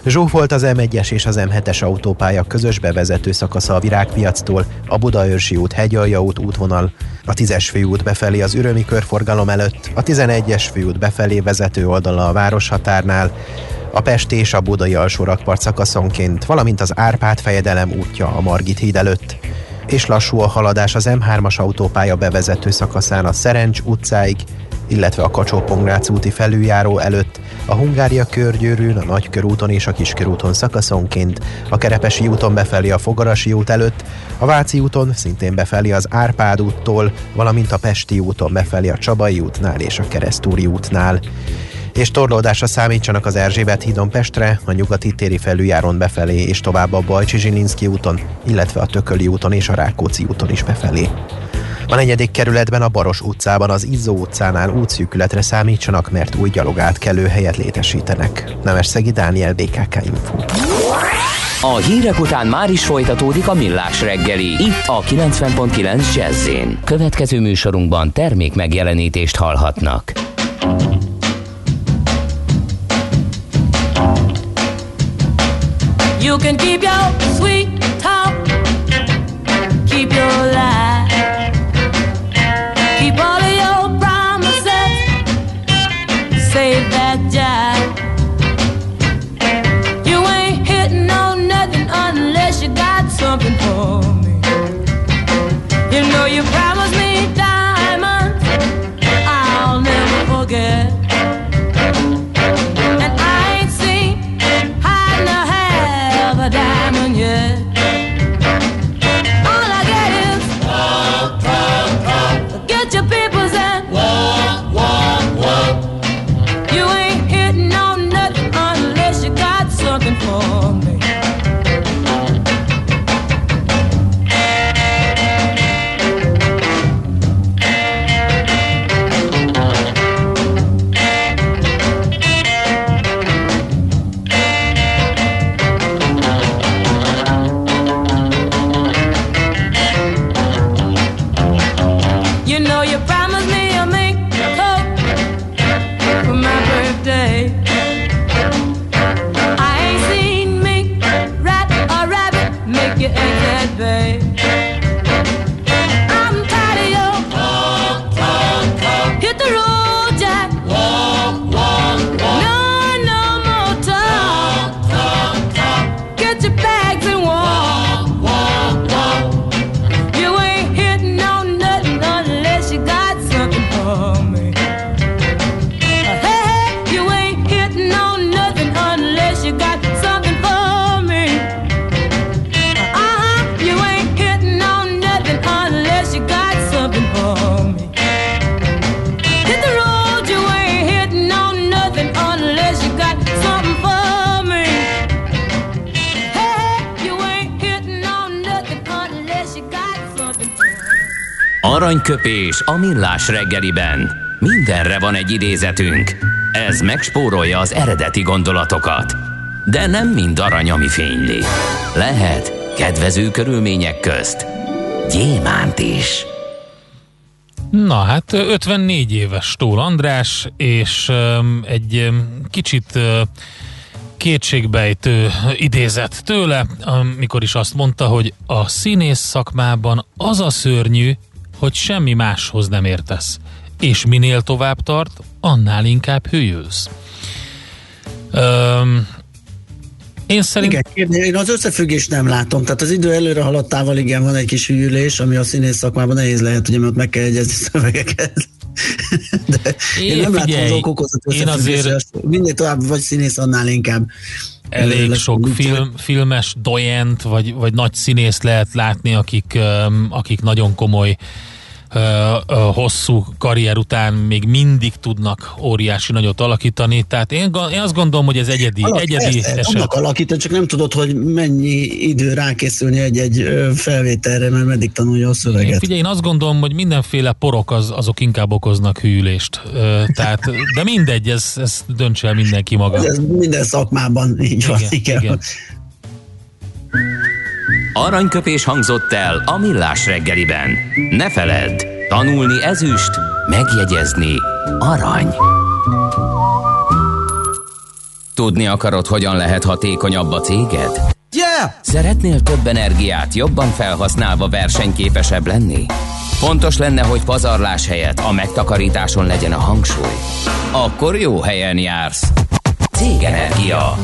Zsúfolt az M1-es és az M7-es autópálya közös bevezető szakasza a Virágpiactól, a Budaörsi út, Hegyalja út útvonal, a 10-es főút befelé az Ürömi körforgalom előtt, a 11-es főút befelé vezető oldala a városhatárnál, a Pest és a Budai alsórakpart szakaszonként, valamint az Árpád fejedelem útja a Margit híd előtt, és lassú a haladás az M3-as autópálya bevezető szakaszán a Szerencs utcáig, illetve a kacsó úti felüljáró előtt, a Hungária körgyűrűn, a Nagykörúton és a Kiskörúton szakaszonként, a Kerepesi úton befelé a Fogarasi út előtt, a Váci úton szintén befelé az Árpád úttól, valamint a Pesti úton befelé a Csabai útnál és a Keresztúri útnál és torlódásra számítsanak az Erzsébet hídon Pestre, a nyugati téri felüljáron befelé, és tovább a Bajcsi Zsilinszki úton, illetve a Tököli úton és a Rákóczi úton is befelé. A negyedik kerületben a Baros utcában az Izzó utcánál útszűkületre számítsanak, mert új gyalogátkelő helyet létesítenek. Szegi Dániel, BKK Info. A hírek után már is folytatódik a millás reggeli, itt a 90.9 jazz Következő műsorunkban termék megjelenítést hallhatnak. You can keep your sweet You know you promised Aranyköpés a millás reggeliben. Mindenre van egy idézetünk. Ez megspórolja az eredeti gondolatokat. De nem mind arany, ami fényli. Lehet kedvező körülmények közt gyémánt is. Na hát 54 éves Tól András, és um, egy um, kicsit uh, kétségbejtő idézett tőle, amikor is azt mondta, hogy a színész szakmában az a szörnyű, hogy semmi máshoz nem értesz, és minél tovább tart, annál inkább hűlsz. Um, én szerintem... Igen, én az összefüggést nem látom. Tehát az idő előre haladtával igen, van egy kis hűlés, ami a színész szakmában nehéz lehet, ugye, mert meg kell egyezni szövegeket. De én, én nem figyelj, látom az okokozat én azért minél tovább vagy színész, annál inkább elég sok film, filmes dojent, vagy, vagy nagy színész lehet látni, akik, akik nagyon komoly hosszú karrier után még mindig tudnak óriási nagyot alakítani, tehát én, én azt gondolom, hogy ez egyedi, Alak, egyedi persze, eset. Tudnak alakítani, csak nem tudod, hogy mennyi idő rákészülni egy-egy felvételre, mert meddig tanulja a szöveget. Én, figyelj, én azt gondolom, hogy mindenféle porok az, azok inkább okoznak hűlést. Tehát, de mindegy, ez, ez döntse el mindenki maga. Ez, ez minden szakmában így igen, van. Igen. igen. Aranyköpés hangzott el a millás reggeliben. Ne feledd, tanulni ezüst, megjegyezni arany. Tudni akarod, hogyan lehet hatékonyabb a céged? Yeah! Szeretnél több energiát jobban felhasználva versenyképesebb lenni? Fontos lenne, hogy pazarlás helyett a megtakarításon legyen a hangsúly. Akkor jó helyen jársz. Cégenergia.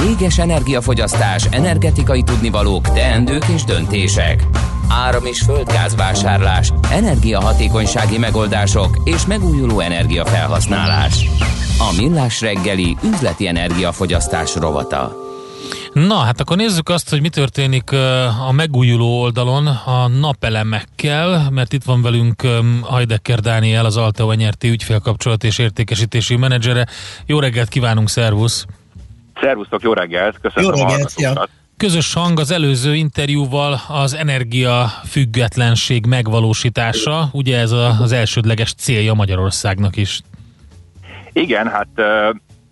Céges energiafogyasztás, energetikai tudnivalók, teendők és döntések. Áram- és földgázvásárlás, energiahatékonysági megoldások és megújuló energiafelhasználás. A Millás reggeli üzleti energiafogyasztás rovata. Na, hát akkor nézzük azt, hogy mi történik a megújuló oldalon a napelemekkel, mert itt van velünk Hajdekker Dániel, az Alteo NRT ügyfélkapcsolat és értékesítési menedzsere. Jó reggelt kívánunk, szervusz! Szervusztok, jó reggelt, köszönöm jó reggelt, a ja. Közös hang az előző interjúval az energia függetlenség megvalósítása, ugye ez a, az elsődleges célja Magyarországnak is. Igen, hát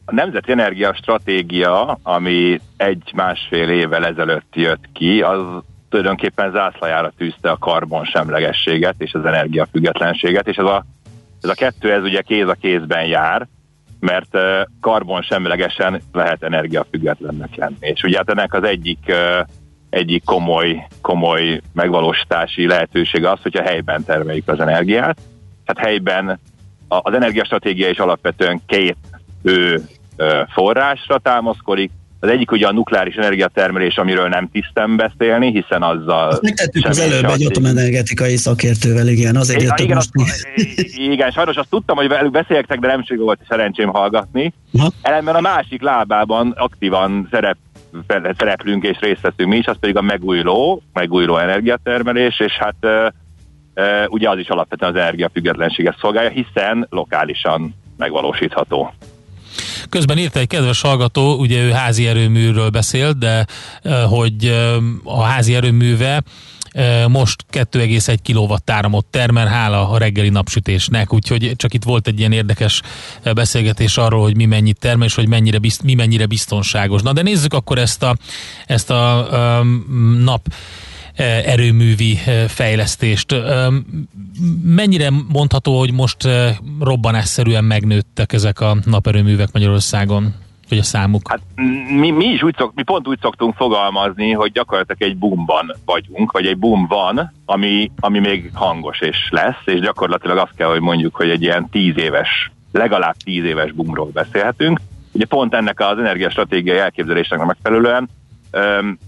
a Nemzeti Energia Stratégia, ami egy-másfél évvel ezelőtt jött ki, az tulajdonképpen zászlajára tűzte a karbonsemlegességet és az energiafüggetlenséget, és ez a, ez a kettő, ez ugye kéz a kézben jár, mert karbon semlegesen lehet energiafüggetlennek lenni. És ugye hát ennek az egyik egyik komoly, komoly megvalósítási lehetősége az, hogyha helyben termeljük az energiát. Hát helyben az energiastratégia is alapvetően két fő forrásra támaszkodik, az egyik ugye a nukleáris energiatermelés, amiről nem tisztem beszélni, hiszen azzal... Ezt megtettük az előbb egy atomenergetikai szakértővel, igen, azért ja, igen, most... azt, igen, sajnos azt tudtam, hogy velük beszéltek, de nem volt szerencsém hallgatni. Ha? Ellenben a másik lábában aktívan szerep, szereplünk és részt veszünk mi is, az pedig a megújuló, megújuló energiatermelés, és hát e, e, ugye az is alapvetően az energiafüggetlenséget szolgálja, hiszen lokálisan megvalósítható. Közben írta egy kedves hallgató, ugye ő házi erőműről beszélt, de hogy a házi erőműve most 2,1 kW áramot termel, hála a reggeli napsütésnek, úgyhogy csak itt volt egy ilyen érdekes beszélgetés arról, hogy mi mennyit termel, és hogy mennyire bizt, mi mennyire biztonságos. Na de nézzük akkor ezt a, ezt a um, nap Eh, erőművi eh, fejlesztést. Mennyire mondható, hogy most eh, robbanásszerűen megnőttek ezek a naperőművek Magyarországon? Vagy a számuk? Hát mi, mi is úgy szok, mi pont úgy szoktunk fogalmazni, hogy gyakorlatilag egy boomban vagyunk, vagy egy boom van, ami, ami még hangos és lesz, és gyakorlatilag azt kell, hogy mondjuk, hogy egy ilyen tíz éves, legalább tíz éves boomról beszélhetünk. Ugye pont ennek az energiastratégiai elképzelésnek megfelelően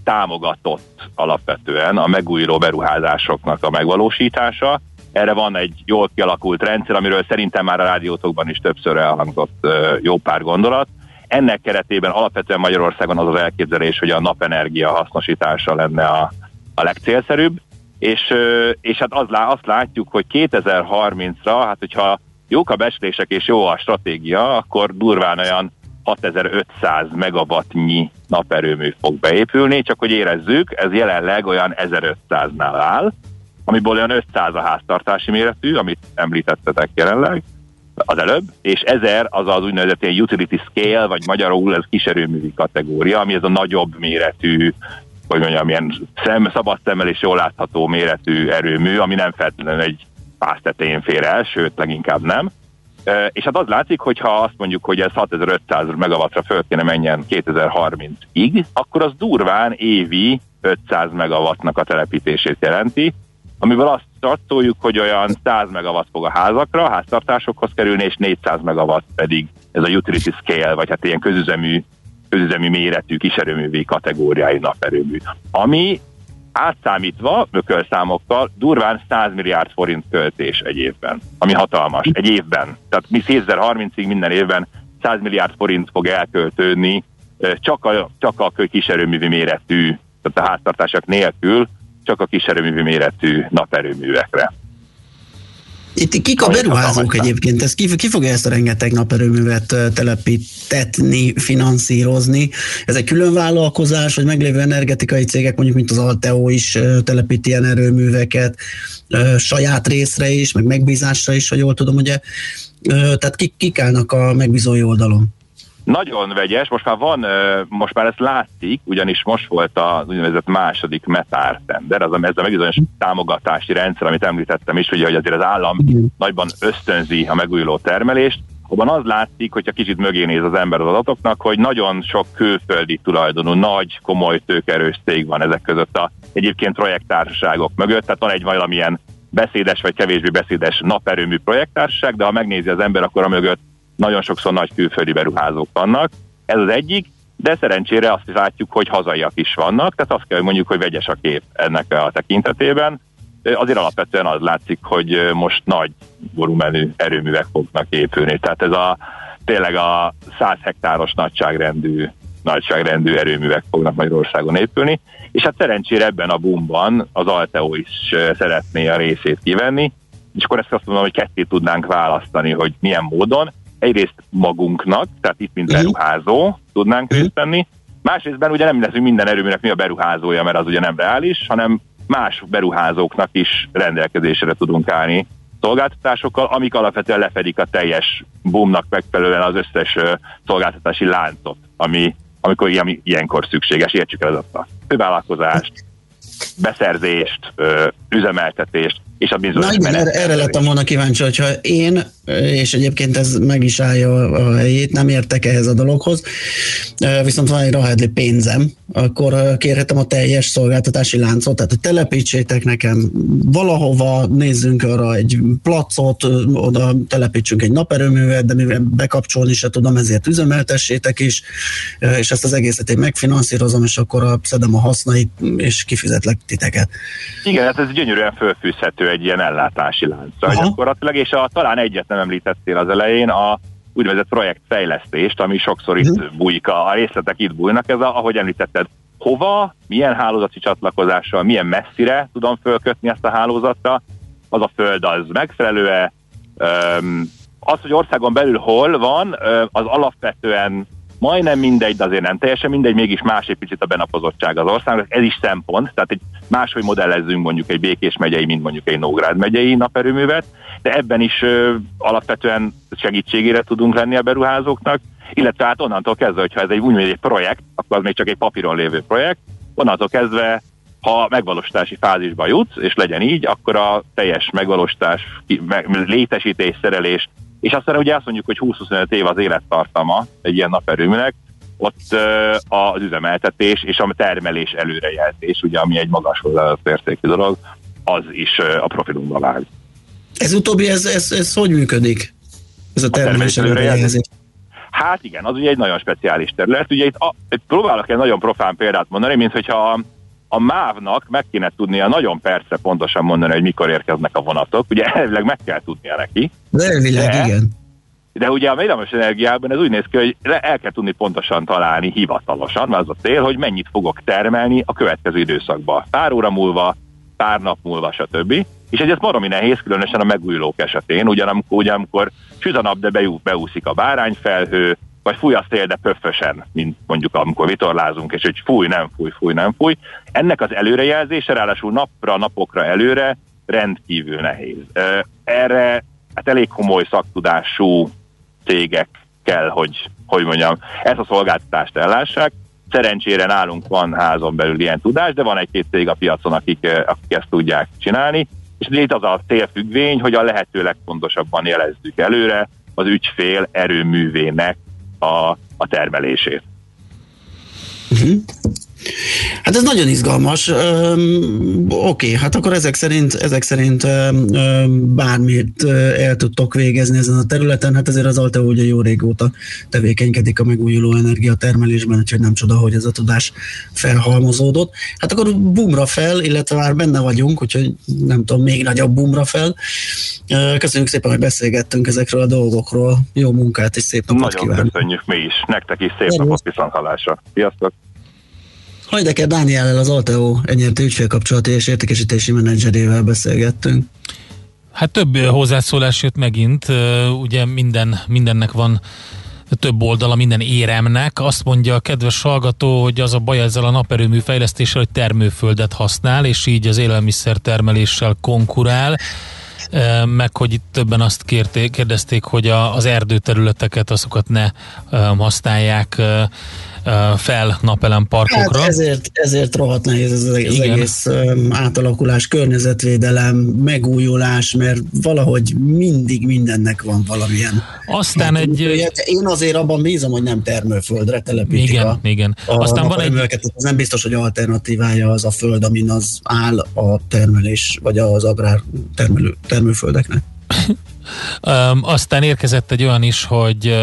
támogatott alapvetően a megújuló beruházásoknak a megvalósítása. Erre van egy jól kialakult rendszer, amiről szerintem már a rádiótokban is többször elhangzott jó pár gondolat. Ennek keretében alapvetően Magyarországon az az elképzelés, hogy a napenergia hasznosítása lenne a, a legcélszerűbb, és, és hát az, azt látjuk, hogy 2030-ra, hát hogyha jók a becslések és jó a stratégia, akkor durván olyan 6500 megawattnyi naperőmű fog beépülni, csak hogy érezzük, ez jelenleg olyan 1500-nál áll. amiből olyan 500 a háztartási méretű, amit említettetek jelenleg az előbb, és 1000 az az úgynevezett ilyen utility scale, vagy magyarul ez kiserőművi kategória, ami ez a nagyobb méretű, hogy mondjam, ilyen szem, szabad szemmel és jól látható méretű erőmű, ami nem feltétlenül egy pász tetején fér el, sőt, leginkább nem. És hát az látszik, hogy ha azt mondjuk, hogy ez 6500 megawattra föl kéne menjen 2030-ig, akkor az durván évi 500 megawattnak a telepítését jelenti, amivel azt tartoljuk, hogy olyan 100 megawatt fog a házakra, a háztartásokhoz kerülni, és 400 megawatt pedig ez a utility scale, vagy hát ilyen közüzemű, közüzemű méretű kiserőművi kategóriájú naperőmű. Ami átszámítva, ökölszámokkal, durván 100 milliárd forint költés egy évben, ami hatalmas, egy évben. Tehát mi 2030-ig minden évben 100 milliárd forint fog elköltődni csak a, csak a kiserőművi méretű, tehát a háztartások nélkül, csak a kiserőművi méretű naperőművekre. Itt kik a beruházók egyébként? Ez ki, ki fogja ezt a rengeteg naperőművet telepítetni, finanszírozni? Ez egy külön vállalkozás, vagy meglévő energetikai cégek, mondjuk mint az Alteo is telepít ilyen erőműveket, saját részre is, meg megbízásra is, ha jól tudom, ugye? Tehát kik, kik állnak a megbízói oldalon? Nagyon vegyes, most már van, most már ezt látszik, ugyanis most volt az úgynevezett második metár tender, az a, ez a megbizonyos támogatási rendszer, amit említettem is, ugye, hogy azért az állam nagyban ösztönzi a megújuló termelést, abban az látszik, hogyha kicsit mögé néz az ember az adatoknak, hogy nagyon sok külföldi tulajdonú, nagy, komoly, tőkerős cég van ezek között a egyébként projekttársaságok mögött, tehát van egy valamilyen beszédes vagy kevésbé beszédes naperőmű projekttársaság, de ha megnézi az ember, akkor a mögött nagyon sokszor nagy külföldi beruházók vannak. Ez az egyik, de szerencsére azt is látjuk, hogy hazaiak is vannak, tehát azt kell, hogy mondjuk, hogy vegyes a kép ennek a tekintetében. Azért alapvetően az látszik, hogy most nagy volumenű erőművek fognak épülni. Tehát ez a tényleg a 100 hektáros nagyságrendű, nagyságrendű erőművek fognak Magyarországon épülni, és hát szerencsére ebben a boomban az Alteo is szeretné a részét kivenni, és akkor ezt azt mondom, hogy ketté tudnánk választani, hogy milyen módon egyrészt magunknak, tehát itt mint mhm. beruházó tudnánk részt venni, másrésztben ugye nem leszünk minden erőműnek mi a beruházója, mert az ugye nem reális, hanem más beruházóknak is rendelkezésre tudunk állni szolgáltatásokkal, amik alapvetően lefedik a teljes boomnak megfelelően az összes szolgáltatási láncot, ami, amikor ilyen, ilyenkor szükséges, értsük el a fővállalkozást, beszerzést, üzemeltetést, és a bizonyos Na igen, erre, erre lettem volna kíváncsi, hogyha én, és egyébként ez meg is állja a helyét, nem értek ehhez a dologhoz, viszont van egy rahedli pénzem, akkor kérhetem a teljes szolgáltatási láncot, tehát telepítsétek nekem valahova, nézzünk arra egy placot, oda telepítsünk egy naperőművet, de mivel bekapcsolni se tudom, ezért üzemeltessétek is, és ezt az egészet én megfinanszírozom, és akkor szedem a hasznait, és kifizetlek titeket. Igen, hát ez gyönyörűen fölfűzhető egy ilyen ellátási láncra gyakorlatilag, és a, talán egyet nem említettél az elején, a úgynevezett projektfejlesztést, ami sokszor itt uh-huh. bújik, a részletek itt bújnak, ez a, ahogy említetted, hova, milyen hálózati csatlakozással, milyen messzire tudom fölkötni ezt a hálózatra, az a föld az megfelelő-e, az, hogy országon belül hol van, az alapvetően majdnem mindegy, de azért nem teljesen mindegy, mégis más egy picit a benapozottság az országnak. Ez is szempont, tehát egy máshogy modellezzünk mondjuk egy Békés megyei, mint mondjuk egy Nógrád megyei naperőművet, de ebben is ö, alapvetően segítségére tudunk lenni a beruházóknak, illetve hát onnantól kezdve, hogyha ez egy úgy egy projekt, akkor az még csak egy papíron lévő projekt, onnantól kezdve ha megvalósítási fázisba jutsz, és legyen így, akkor a teljes megvalósítás, létesítés, szerelés, és aztán ugye azt mondjuk, hogy 20-25 év az élettartama egy ilyen naperőműnek, ott az üzemeltetés és a termelés előrejelzés, ugye, ami egy magas értékű dolog, az is a profilunkba vág. Ez utóbbi, ez, ez, ez hogy működik? Ez a termelés, a termelés előrejelzés? Hát igen, az ugye egy nagyon speciális terület. Ugye itt, a, itt próbálok egy nagyon profán példát mondani, mint hogyha a MÁV-nak meg kéne tudnia nagyon persze pontosan mondani, hogy mikor érkeznek a vonatok. Ugye elvileg meg kell tudnia neki. De elvileg, de, igen. De ugye a villamos energiában ez úgy néz ki, hogy el kell tudni pontosan találni hivatalosan, mert az a cél, hogy mennyit fogok termelni a következő időszakban. Pár óra múlva, pár nap múlva, stb. És ez baromi nehéz, különösen a megújulók esetén, ugyanamikor, ugyanamikor süt a nap, de beúszik a bárányfelhő, vagy fúj a szél, de pöffösen, mint mondjuk amikor vitorlázunk, és hogy fúj, nem fúj, fúj, nem fúj. Ennek az előrejelzése, ráadásul napra, napokra előre rendkívül nehéz. Erre hát elég komoly szaktudású cégek kell, hogy, hogy mondjam, ezt a szolgáltatást ellássák. Szerencsére nálunk van házon belül ilyen tudás, de van egy-két cég a piacon, akik, akik ezt tudják csinálni. És itt az a célfüggvény, hogy a lehető legfontosabban jelezzük előre az ügyfél erőművének a, a termelését. Uh-huh. Hát ez nagyon izgalmas. Öm, oké, hát akkor ezek szerint, ezek szerint öm, bármit el tudtok végezni ezen a területen. Hát ezért az Alteo ugye jó régóta tevékenykedik a megújuló energiatermelésben, úgyhogy nem csoda, hogy ez a tudás felhalmozódott. Hát akkor bumra fel, illetve már benne vagyunk, úgyhogy nem tudom, még nagyobb bumra fel. Köszönjük szépen, hogy beszélgettünk ezekről a dolgokról. Jó munkát és szép napot Nagyon kívánok. köszönjük mi is. Nektek is szép napot viszont hallásra. Sziasztok! Hajdeker Dániellel az Alteo enyertő ügyfélkapcsolati és értékesítési menedzserével beszélgettünk. Hát több hozzászólás jött megint, ugye minden, mindennek van több oldala minden éremnek. Azt mondja a kedves hallgató, hogy az a baj ezzel a naperőmű fejlesztéssel, hogy termőföldet használ, és így az élelmiszer termeléssel konkurál meg hogy itt többen azt kérték, kérdezték, hogy a, az erdőterületeket, azokat ne használják fel napelem parkokra. Hát ezért, ezért rohadt nehéz ez az Igen. egész átalakulás, környezetvédelem, megújulás, mert valahogy mindig mindennek van valamilyen. Aztán egy... Én azért abban bízom, hogy nem termőföldre telepítik igen, a, igen. A, Aztán van egy... Ez nem biztos, hogy alternatívája az a föld, amin az áll a termelés, vagy az agrár termelő, termőföldeknek. Aztán érkezett egy olyan is, hogy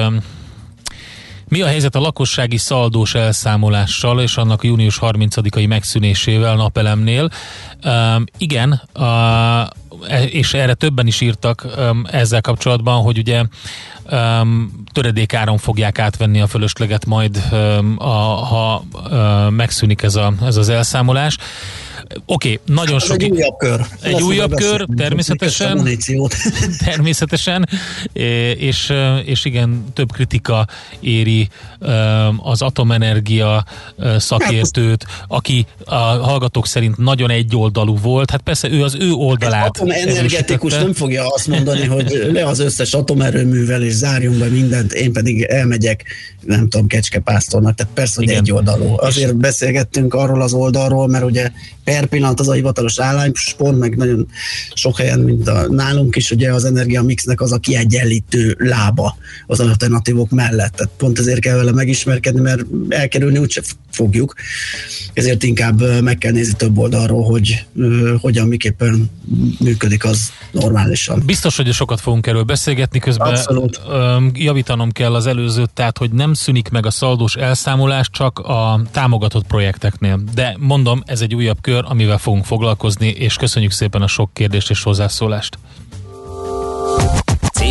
mi a helyzet a lakossági szaldós elszámolással és annak a június 30-ai megszűnésével napelemnél? Um, igen, uh, és erre többen is írtak um, ezzel kapcsolatban, hogy ugye um, töredékáron fogják átvenni a fölösleget majd, um, a, ha uh, megszűnik ez, a, ez az elszámolás. Oké, okay, nagyon sok... Egy újabb kör. Egy Lesz újabb kör, természetesen. természetesen, és, és igen, több kritika éri az atomenergia szakértőt, aki a hallgatók szerint nagyon egyoldalú volt. Hát persze ő az ő oldalát. Az atomenergetikus nem fogja azt mondani, hogy le az összes atomerőművel, és zárjunk be mindent, én pedig elmegyek, nem tudom, kecskepásztornak. Tehát persze, hogy egy oldalú. Azért beszélgettünk arról az oldalról, mert ugye per pillanat az a hivatalos álláspont, meg nagyon sok helyen, mint a, nálunk is, ugye az energia mixnek az a kiegyenlítő lába az alternatívok mellett. Tehát pont ezért kell vele megismerkedni, mert elkerülni úgyse fogjuk. Ezért inkább meg kell nézni több oldalról, hogy hogyan, miképpen működik az normálisan. Biztos, hogy sokat fogunk erről beszélgetni, közben Abszolút. javítanom kell az előzőt, tehát hogy nem szűnik meg a szaldós elszámolás csak a támogatott projekteknél. De mondom, ez egy újabb kör, amivel fogunk foglalkozni, és köszönjük szépen a sok kérdést és hozzászólást.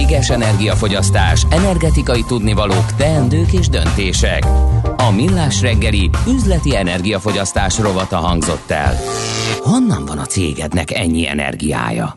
Céges energiafogyasztás, energetikai tudnivalók, teendők és döntések. A Millás reggeli üzleti energiafogyasztás rovata hangzott el. Honnan van a cégednek ennyi energiája?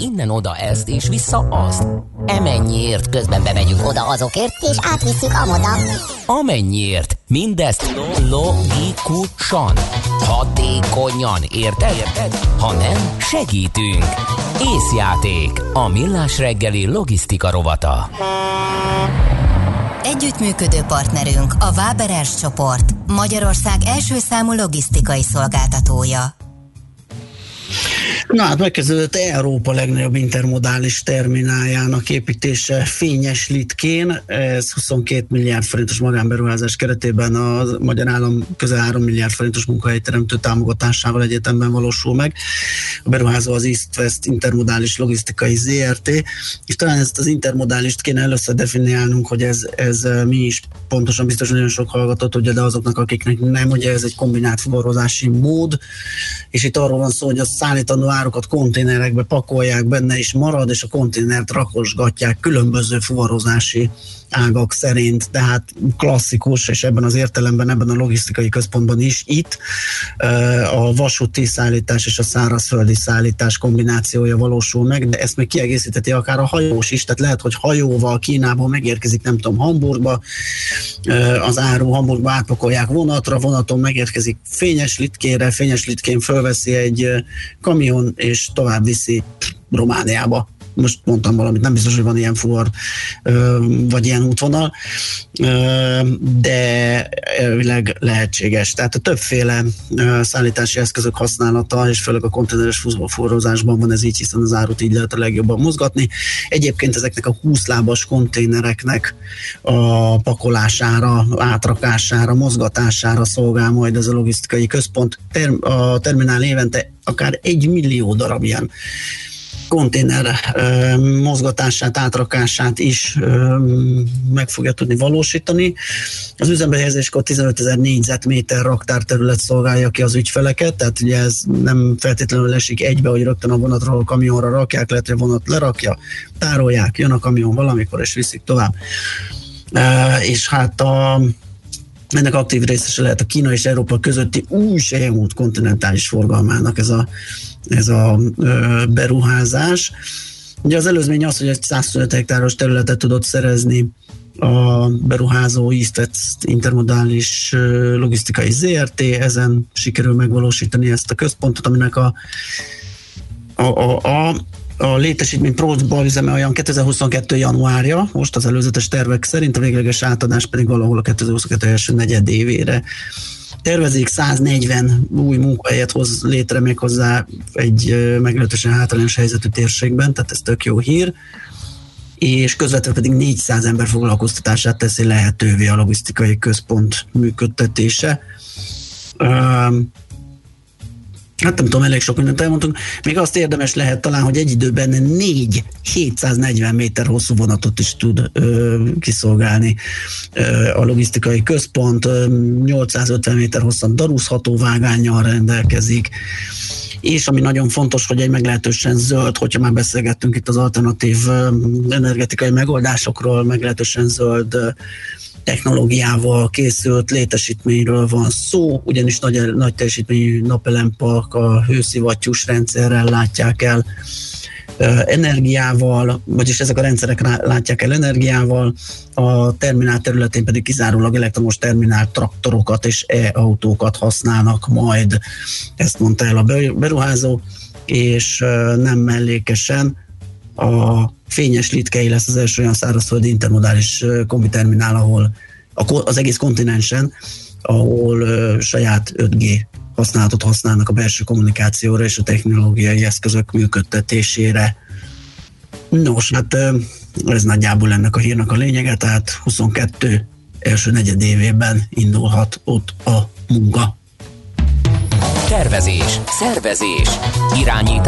Innen oda ezt, és vissza azt. Emennyiért, közben bemegyünk oda azokért, és átvisszük amoda. Amennyiért, mindezt logikusan, hatékonyan, érted? érted? Ha nem, segítünk. Észjáték, a millás reggeli logisztika rovata. Együttműködő partnerünk a Váberes csoport, Magyarország első számú logisztikai szolgáltatója. Na hát megkezdődött Európa legnagyobb intermodális termináljának építése Fényes Litkén. Ez 22 milliárd forintos magánberuházás keretében a Magyar Állam közel 3 milliárd forintos munkahelyteremtő támogatásával egyetemben valósul meg. A beruházó az East West Intermodális Logisztikai ZRT, és talán ezt az intermodálist kéne először definiálnunk, hogy ez, ez mi is pontosan biztos, nagyon sok hallgatott, ugye, de azoknak, akiknek nem, ugye ez egy kombinált fuvarozási mód, és itt arról van szó, hogy a szállítandó árukat konténerekbe pakolják, benne is marad, és a konténert rakosgatják különböző fuvarozási ágak szerint, tehát klasszikus, és ebben az értelemben, ebben a logisztikai központban is itt a vasúti szállítás és a szárazföldi szállítás kombinációja valósul meg, de ezt még kiegészíteti akár a hajós is, tehát lehet, hogy hajóval Kínából megérkezik, nem tudom, Hamburgba, az áru Hamburgba átpakolják vonatra, vonaton megérkezik fényes litkére, fényes litkén fölveszi egy kamion, és tovább viszi Romániába most mondtam valamit, nem biztos, hogy van ilyen fuvar, vagy ilyen útvonal, de elvileg lehetséges. Tehát a többféle szállítási eszközök használata, és főleg a konténeres fuvarozásban van ez így, hiszen az árut így lehet a legjobban mozgatni. Egyébként ezeknek a 20 lábas konténereknek a pakolására, átrakására, mozgatására szolgál majd ez a logisztikai központ. a terminál évente akár egy millió darab ilyen konténer mozgatását, átrakását is meg fogja tudni valósítani. Az üzembe helyezéskor 15 ezer négyzetméter raktárterület szolgálja ki az ügyfeleket, tehát ugye ez nem feltétlenül esik egybe, hogy rögtön a vonatról a kamionra rakják, lehet, hogy a vonat lerakja, tárolják, jön a kamion valamikor, és viszik tovább. És hát a ennek aktív részese lehet a Kína és Európa közötti új sejemút kontinentális forgalmának ez a ez a beruházás. Ugye az előzmény az, hogy egy 105 hektáros területet tudott szerezni a beruházó East intermodális logisztikai ZRT, ezen sikerül megvalósítani ezt a központot, aminek a, a, a, a a létesítmény próba üzeme olyan 2022. januárja, most az előzetes tervek szerint, a végleges átadás pedig valahol a 2022 első negyed évére tervezik, 140 új munkahelyet hoz létre még hozzá egy meglehetősen hátrányos helyzetű térségben, tehát ez tök jó hír. És közvetlenül pedig 400 ember foglalkoztatását teszi lehetővé a logisztikai központ működtetése hát nem tudom, elég sok mindent elmondtunk. Még azt érdemes lehet talán, hogy egy időben négy 740 méter hosszú vonatot is tud ö, kiszolgálni ö, a logisztikai központ, ö, 850 méter hosszan darúzható vágányjal rendelkezik, és ami nagyon fontos, hogy egy meglehetősen zöld, hogyha már beszélgettünk itt az alternatív energetikai megoldásokról, meglehetősen zöld technológiával készült létesítményről van szó, ugyanis nagy, nagy teljesítményű napelempark a hőszivattyús rendszerrel látják el energiával, vagyis ezek a rendszerek látják el energiával, a terminál területén pedig kizárólag elektromos terminál traktorokat és e-autókat használnak majd, ezt mondta el a beruházó, és nem mellékesen a Fényes Litkei lesz az első olyan szárazföldi intermodális kombiterminál, ahol az egész kontinensen, ahol saját 5G használatot használnak a belső kommunikációra és a technológiai eszközök működtetésére. Nos, hát ez nagyjából ennek a hírnak a lényege, tehát 22 első negyed évében indulhat ott a munka. Tervezés, szervezés, irányítás